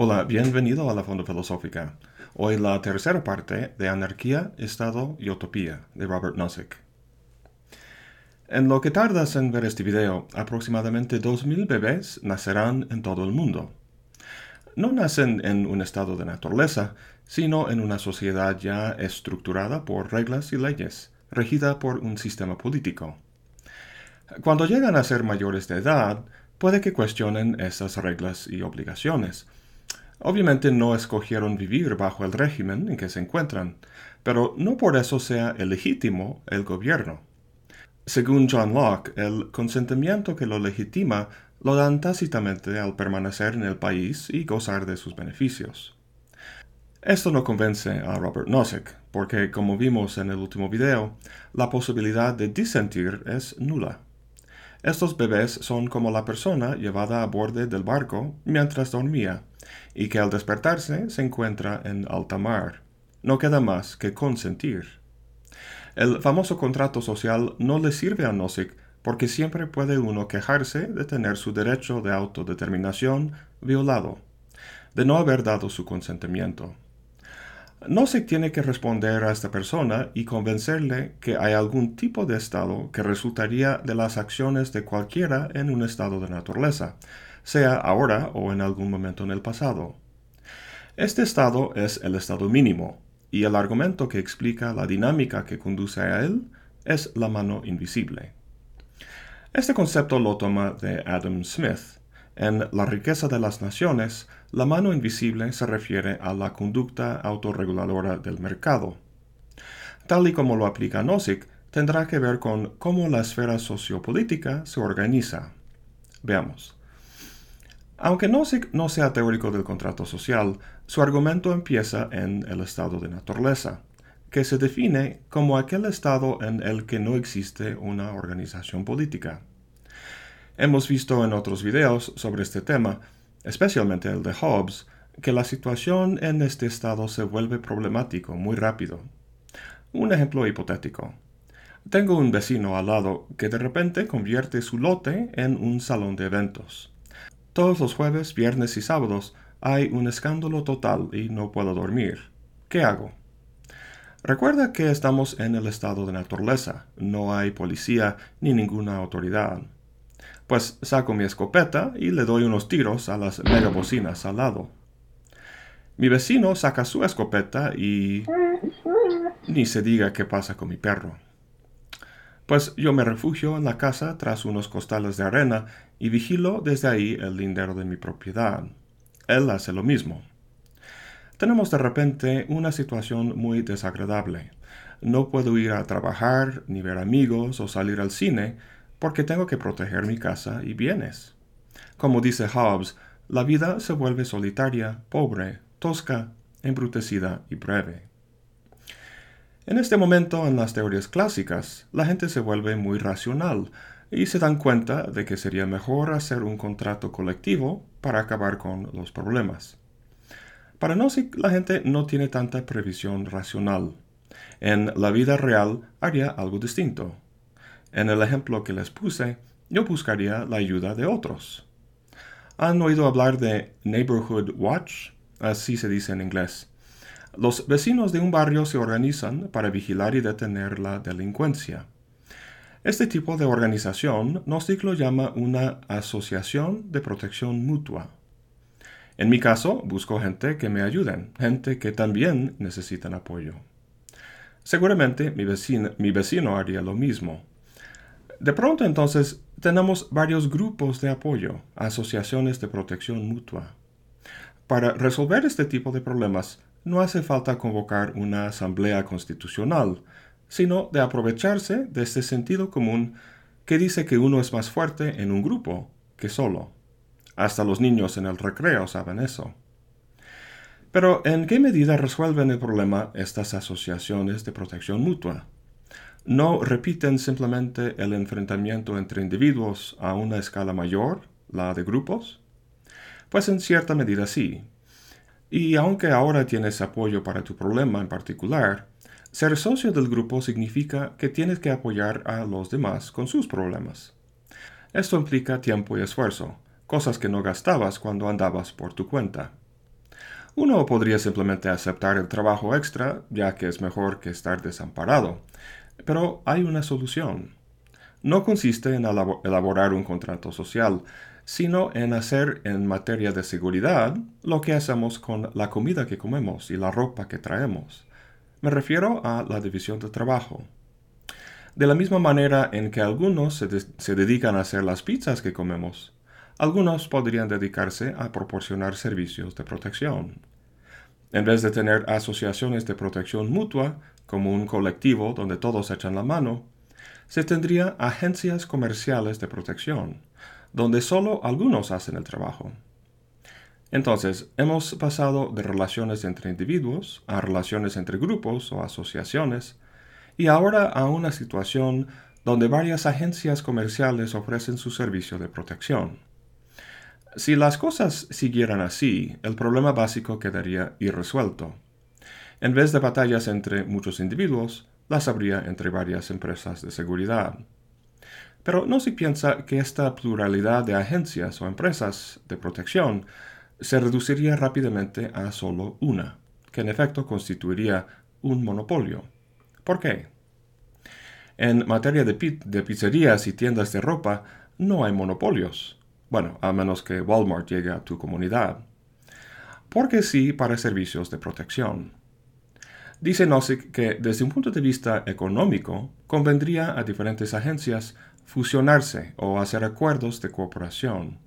Hola, bienvenido a la Fonda Filosófica. Hoy la tercera parte de Anarquía, Estado y Utopía de Robert Nozick. En lo que tardas en ver este video, aproximadamente 2.000 bebés nacerán en todo el mundo. No nacen en un estado de naturaleza, sino en una sociedad ya estructurada por reglas y leyes, regida por un sistema político. Cuando llegan a ser mayores de edad, puede que cuestionen esas reglas y obligaciones, Obviamente no escogieron vivir bajo el régimen en que se encuentran, pero no por eso sea ilegítimo el gobierno. Según John Locke, el consentimiento que lo legitima lo dan tácitamente al permanecer en el país y gozar de sus beneficios. Esto no convence a Robert Nozick, porque como vimos en el último video, la posibilidad de disentir es nula. Estos bebés son como la persona llevada a borde del barco mientras dormía, y que al despertarse se encuentra en alta mar. No queda más que consentir. El famoso contrato social no le sirve a Nozick porque siempre puede uno quejarse de tener su derecho de autodeterminación violado, de no haber dado su consentimiento. Nozick tiene que responder a esta persona y convencerle que hay algún tipo de estado que resultaría de las acciones de cualquiera en un estado de naturaleza, sea ahora o en algún momento en el pasado. Este estado es el estado mínimo, y el argumento que explica la dinámica que conduce a él es la mano invisible. Este concepto lo toma de Adam Smith. En La riqueza de las naciones, la mano invisible se refiere a la conducta autorreguladora del mercado. Tal y como lo aplica Nozick, tendrá que ver con cómo la esfera sociopolítica se organiza. Veamos. Aunque Nozick no sea teórico del contrato social, su argumento empieza en el estado de naturaleza, que se define como aquel estado en el que no existe una organización política. Hemos visto en otros videos sobre este tema, especialmente el de Hobbes, que la situación en este estado se vuelve problemático muy rápido. Un ejemplo hipotético. Tengo un vecino al lado que de repente convierte su lote en un salón de eventos. Todos los jueves, viernes y sábados hay un escándalo total y no puedo dormir. ¿Qué hago? Recuerda que estamos en el estado de naturaleza, no hay policía ni ninguna autoridad. Pues saco mi escopeta y le doy unos tiros a las megabocinas al lado. Mi vecino saca su escopeta y... ni se diga qué pasa con mi perro. Pues yo me refugio en la casa tras unos costales de arena y vigilo desde ahí el lindero de mi propiedad. Él hace lo mismo. Tenemos de repente una situación muy desagradable. No puedo ir a trabajar, ni ver amigos o salir al cine, porque tengo que proteger mi casa y bienes. Como dice Hobbes, la vida se vuelve solitaria, pobre, tosca, embrutecida y breve. En este momento, en las teorías clásicas, la gente se vuelve muy racional y se dan cuenta de que sería mejor hacer un contrato colectivo para acabar con los problemas. Para Nozick, la gente no tiene tanta previsión racional. En la vida real haría algo distinto. En el ejemplo que les puse, yo buscaría la ayuda de otros. ¿Han oído hablar de Neighborhood Watch? Así se dice en inglés. Los vecinos de un barrio se organizan para vigilar y detener la delincuencia. Este tipo de organización Nozick lo llama una asociación de protección mutua. En mi caso, busco gente que me ayuden, gente que también necesitan apoyo. Seguramente mi vecino, mi vecino haría lo mismo. De pronto entonces tenemos varios grupos de apoyo, asociaciones de protección mutua. Para resolver este tipo de problemas no hace falta convocar una asamblea constitucional, sino de aprovecharse de este sentido común que dice que uno es más fuerte en un grupo que solo. Hasta los niños en el recreo saben eso. Pero ¿en qué medida resuelven el problema estas asociaciones de protección mutua? ¿No repiten simplemente el enfrentamiento entre individuos a una escala mayor, la de grupos? Pues en cierta medida sí, y aunque ahora tienes apoyo para tu problema en particular, ser socio del grupo significa que tienes que apoyar a los demás con sus problemas. Esto implica tiempo y esfuerzo, cosas que no gastabas cuando andabas por tu cuenta. Uno podría simplemente aceptar el trabajo extra, ya que es mejor que estar desamparado. Pero hay una solución. No consiste en elaborar un contrato social, sino en hacer en materia de seguridad lo que hacemos con la comida que comemos y la ropa que traemos. Me refiero a la división de trabajo. De la misma manera en que algunos se, dedican a hacer las pizzas que comemos, algunos podrían dedicarse a proporcionar servicios de protección. En vez de tener asociaciones de protección mutua, como un colectivo donde todos echan la mano, se tendría agencias comerciales de protección, donde solo algunos hacen el trabajo. Entonces, hemos pasado de relaciones entre individuos a relaciones entre grupos o asociaciones, y ahora a una situación donde varias agencias comerciales ofrecen su servicio de protección. Si las cosas siguieran así, el problema básico quedaría irresuelto. En vez de batallas entre muchos individuos, las habría entre varias empresas de seguridad. Pero no se piensa que esta pluralidad de agencias o empresas de protección se reduciría rápidamente a solo una, que en efecto constituiría un monopolio. ¿Por qué? En materia de, pizzerías y tiendas de ropa, no hay monopolios. Bueno, a menos que Walmart llegue a tu comunidad. Porque sí para servicios de protección. Dice Nozick que desde un punto de vista económico, convendría a diferentes agencias fusionarse o hacer acuerdos de cooperación.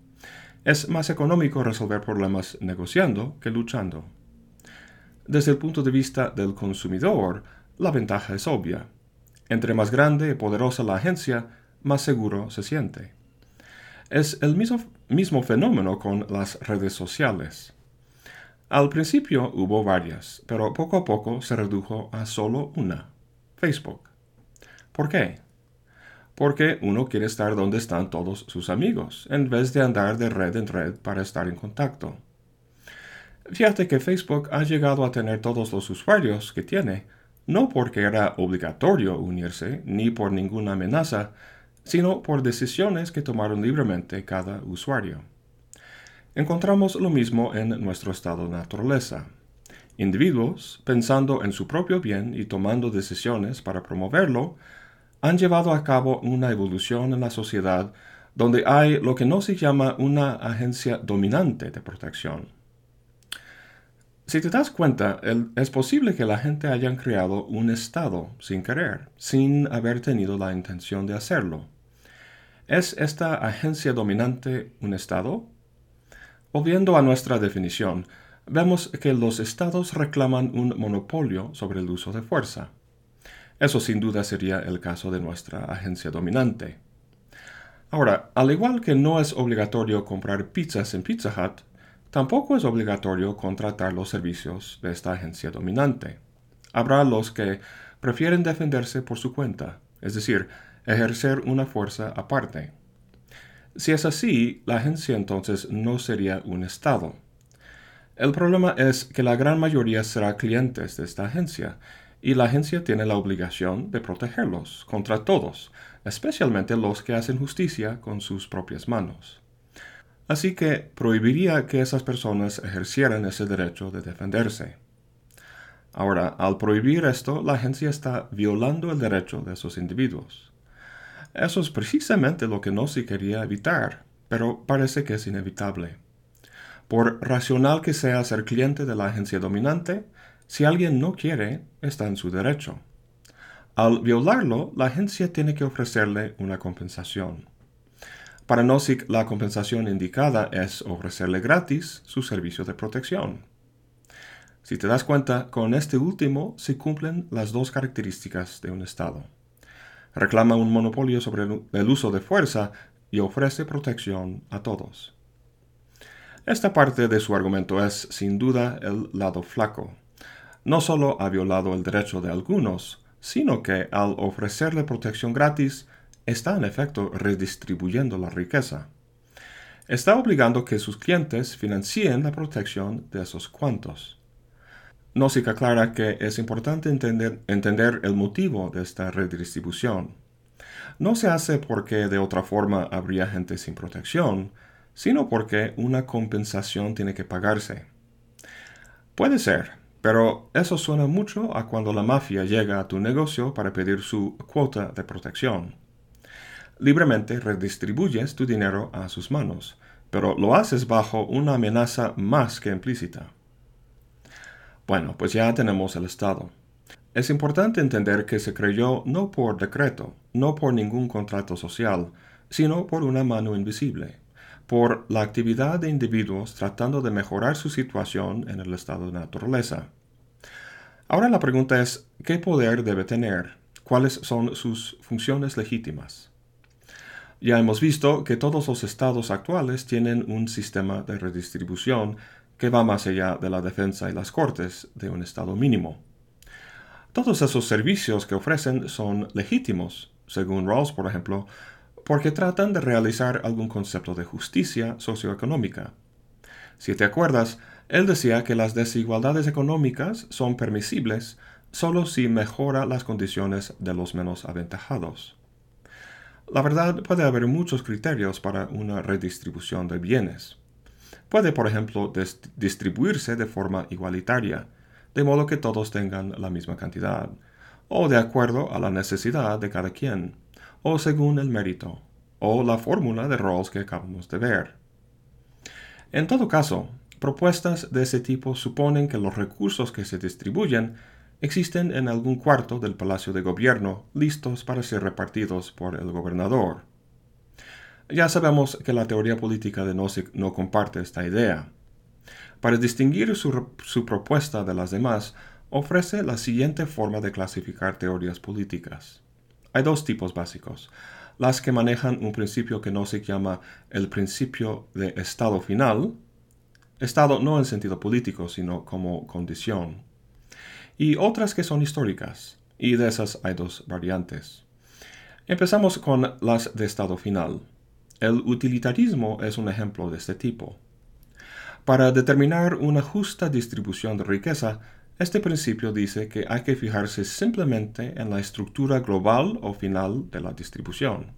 Es más económico resolver problemas negociando que luchando. Desde el punto de vista del consumidor, la ventaja es obvia. Entre más grande y poderosa la agencia, más seguro se siente. Es el mismo, fenómeno con las redes sociales. Al principio hubo varias, pero poco a poco se redujo a solo una, Facebook. ¿Por qué? Porque uno quiere estar donde están todos sus amigos, en vez de andar de red en red para estar en contacto. Fíjate que Facebook ha llegado a tener todos los usuarios que tiene, no porque era obligatorio unirse, ni por ninguna amenaza, sino por decisiones que tomaron libremente cada usuario. Encontramos lo mismo en nuestro estado de naturaleza. Individuos, pensando en su propio bien y tomando decisiones para promoverlo, han llevado a cabo una evolución en la sociedad donde hay lo que no se llama una agencia dominante de protección. Si te das cuenta, es posible que la gente haya creado un Estado sin querer, sin haber tenido la intención de hacerlo. ¿Es esta agencia dominante un Estado? Volviendo a nuestra definición, vemos que los Estados reclaman un monopolio sobre el uso de fuerza. Eso sin duda sería el caso de nuestra agencia dominante. Ahora, al igual que no es obligatorio comprar pizzas en Pizza Hut, Tampoco es obligatorio contratar los servicios de esta agencia dominante. Habrá los que prefieren defenderse por su cuenta, es decir, ejercer una fuerza aparte. Si es así, la agencia entonces no sería un Estado. El problema es que la gran mayoría será clientes de esta agencia, y la agencia tiene la obligación de protegerlos contra todos, especialmente los que hacen justicia con sus propias manos. Así que prohibiría que esas personas ejercieran ese derecho de defenderse. Ahora, al prohibir esto, la agencia está violando el derecho de esos individuos. Eso es precisamente lo que no se quería evitar, pero parece que es inevitable. Por racional que sea ser cliente de la agencia dominante, si alguien no quiere, está en su derecho. Al violarlo, la agencia tiene que ofrecerle una compensación. Para Nozick, la compensación indicada es ofrecerle gratis su servicio de protección. Si te das cuenta, con este último se cumplen las dos características de un Estado. Reclama un monopolio sobre el uso de fuerza y ofrece protección a todos. Esta parte de su argumento es, sin duda, el lado flaco. No solo ha violado el derecho de algunos, sino que al ofrecerle protección gratis, está en efecto redistribuyendo la riqueza. Está obligando que sus clientes financien la protección de esos cuantos. Se aclara que es importante entender, entender el motivo de esta redistribución. No se hace porque de otra forma habría gente sin protección, sino porque una compensación tiene que pagarse. Puede ser, pero eso suena mucho a cuando la mafia llega a tu negocio para pedir su cuota de protección. Libremente redistribuyes tu dinero a sus manos, pero lo haces bajo una amenaza más que implícita. Bueno, pues ya tenemos el Estado. Es importante entender que se creyó no por decreto, no por ningún contrato social, sino por una mano invisible, por la actividad de individuos tratando de mejorar su situación en el estado de naturaleza. Ahora la pregunta es, ¿qué poder debe tener? ¿Cuáles son sus funciones legítimas? Ya hemos visto que todos los estados actuales tienen un sistema de redistribución que va más allá de la defensa y las cortes de un estado mínimo. Todos esos servicios que ofrecen son legítimos, según Rawls, por ejemplo, porque tratan de realizar algún concepto de justicia socioeconómica. Si te acuerdas, él decía que las desigualdades económicas son permisibles solo si mejora las condiciones de los menos aventajados. La verdad, puede haber muchos criterios para una redistribución de bienes. Puede, por ejemplo, distribuirse de forma igualitaria, de modo que todos tengan la misma cantidad, o de acuerdo a la necesidad de cada quien o según el mérito, o la fórmula de Rawls que acabamos de ver. En todo caso, propuestas de ese tipo suponen que los recursos que se distribuyen existen en algún cuarto del Palacio de Gobierno listos para ser repartidos por el gobernador. Ya sabemos que la teoría política de Nozick no comparte esta idea. Para distinguir su, propuesta de las demás, ofrece la siguiente forma de clasificar teorías políticas. Hay dos tipos básicos. Las que manejan un principio que no se llama el principio de estado final, estado no en sentido político, sino como condición. Y otras que son históricas, y de esas hay dos variantes. Empezamos con las de estado final. El utilitarismo es un ejemplo de este tipo. Para determinar una justa distribución de riqueza, este principio dice que hay que fijarse simplemente en la estructura global o final de la distribución.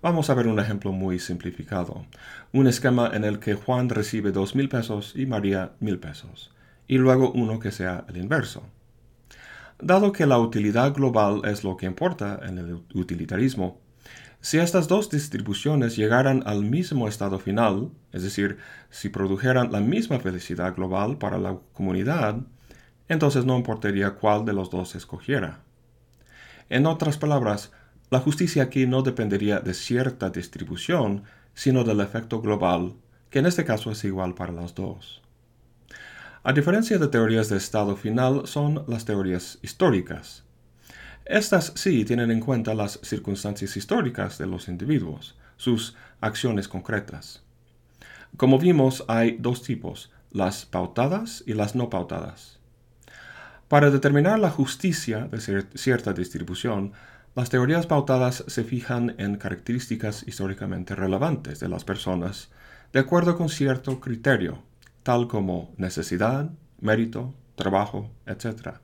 Vamos a ver un ejemplo muy simplificado. Un esquema en el que Juan recibe dos mil pesos y María mil pesos, y luego uno que sea el inverso. Dado que la utilidad global es lo que importa en el utilitarismo, si estas dos distribuciones llegaran al mismo estado final, es decir, si produjeran la misma felicidad global para la comunidad, entonces no importaría cuál de los dos escogiera. En otras palabras, la justicia aquí no dependería de cierta distribución, sino del efecto global, que en este caso es igual para los dos. A diferencia de teorías de estado final son las teorías históricas. Estas sí tienen en cuenta las circunstancias históricas de los individuos, sus acciones concretas. Como vimos, hay dos tipos, las pautadas y las no pautadas. Para determinar la justicia de cierta distribución, las teorías pautadas se fijan en características históricamente relevantes de las personas de acuerdo con cierto criterio, tal como necesidad, mérito, trabajo, etc.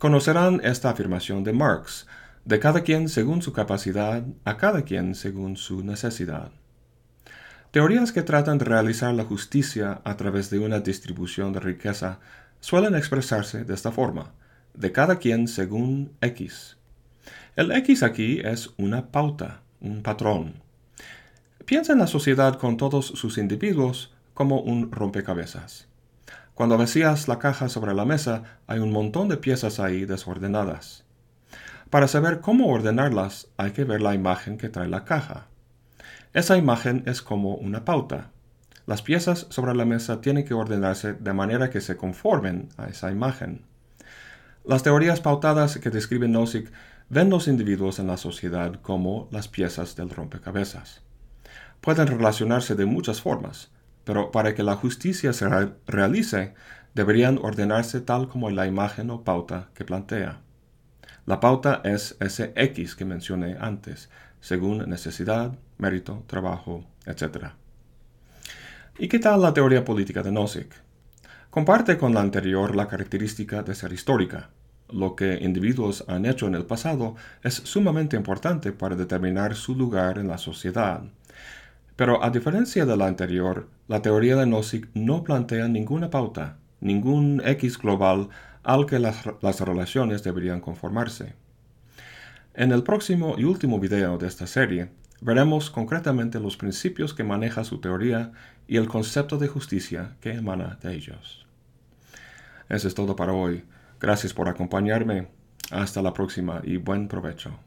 Conocerán esta afirmación de Marx, de cada quien según su capacidad, a cada quien según su necesidad. Teorías que tratan de realizar la justicia a través de una distribución de riqueza suelen expresarse de esta forma, de cada quien según X. El X aquí es una pauta, un patrón. Piensa en la sociedad con todos sus individuos como un rompecabezas. Cuando vacías la caja sobre la mesa, hay un montón de piezas ahí desordenadas. Para saber cómo ordenarlas, hay que ver la imagen que trae la caja. Esa imagen es como una pauta. Las piezas sobre la mesa tienen que ordenarse de manera que se conformen a esa imagen. Las teorías pautadas que describen Nozick ven los individuos en la sociedad como las piezas del rompecabezas. Pueden relacionarse de muchas formas, pero para que la justicia se realice, deberían ordenarse tal como la imagen o pauta que plantea. La pauta es ese X que mencioné antes, según necesidad, mérito, trabajo, etc. ¿Y qué tal la teoría política de Nozick? Comparte con la anterior la característica de ser histórica. Lo que individuos han hecho en el pasado es sumamente importante para determinar su lugar en la sociedad. Pero a diferencia de la anterior, la teoría de Nozick no plantea ninguna pauta, ningún X global al que las, las relaciones deberían conformarse. En el próximo y último video de esta serie, veremos concretamente los principios que maneja su teoría y el concepto de justicia que emana de ellos. Eso es todo para hoy. Gracias por acompañarme. Hasta la próxima y buen provecho.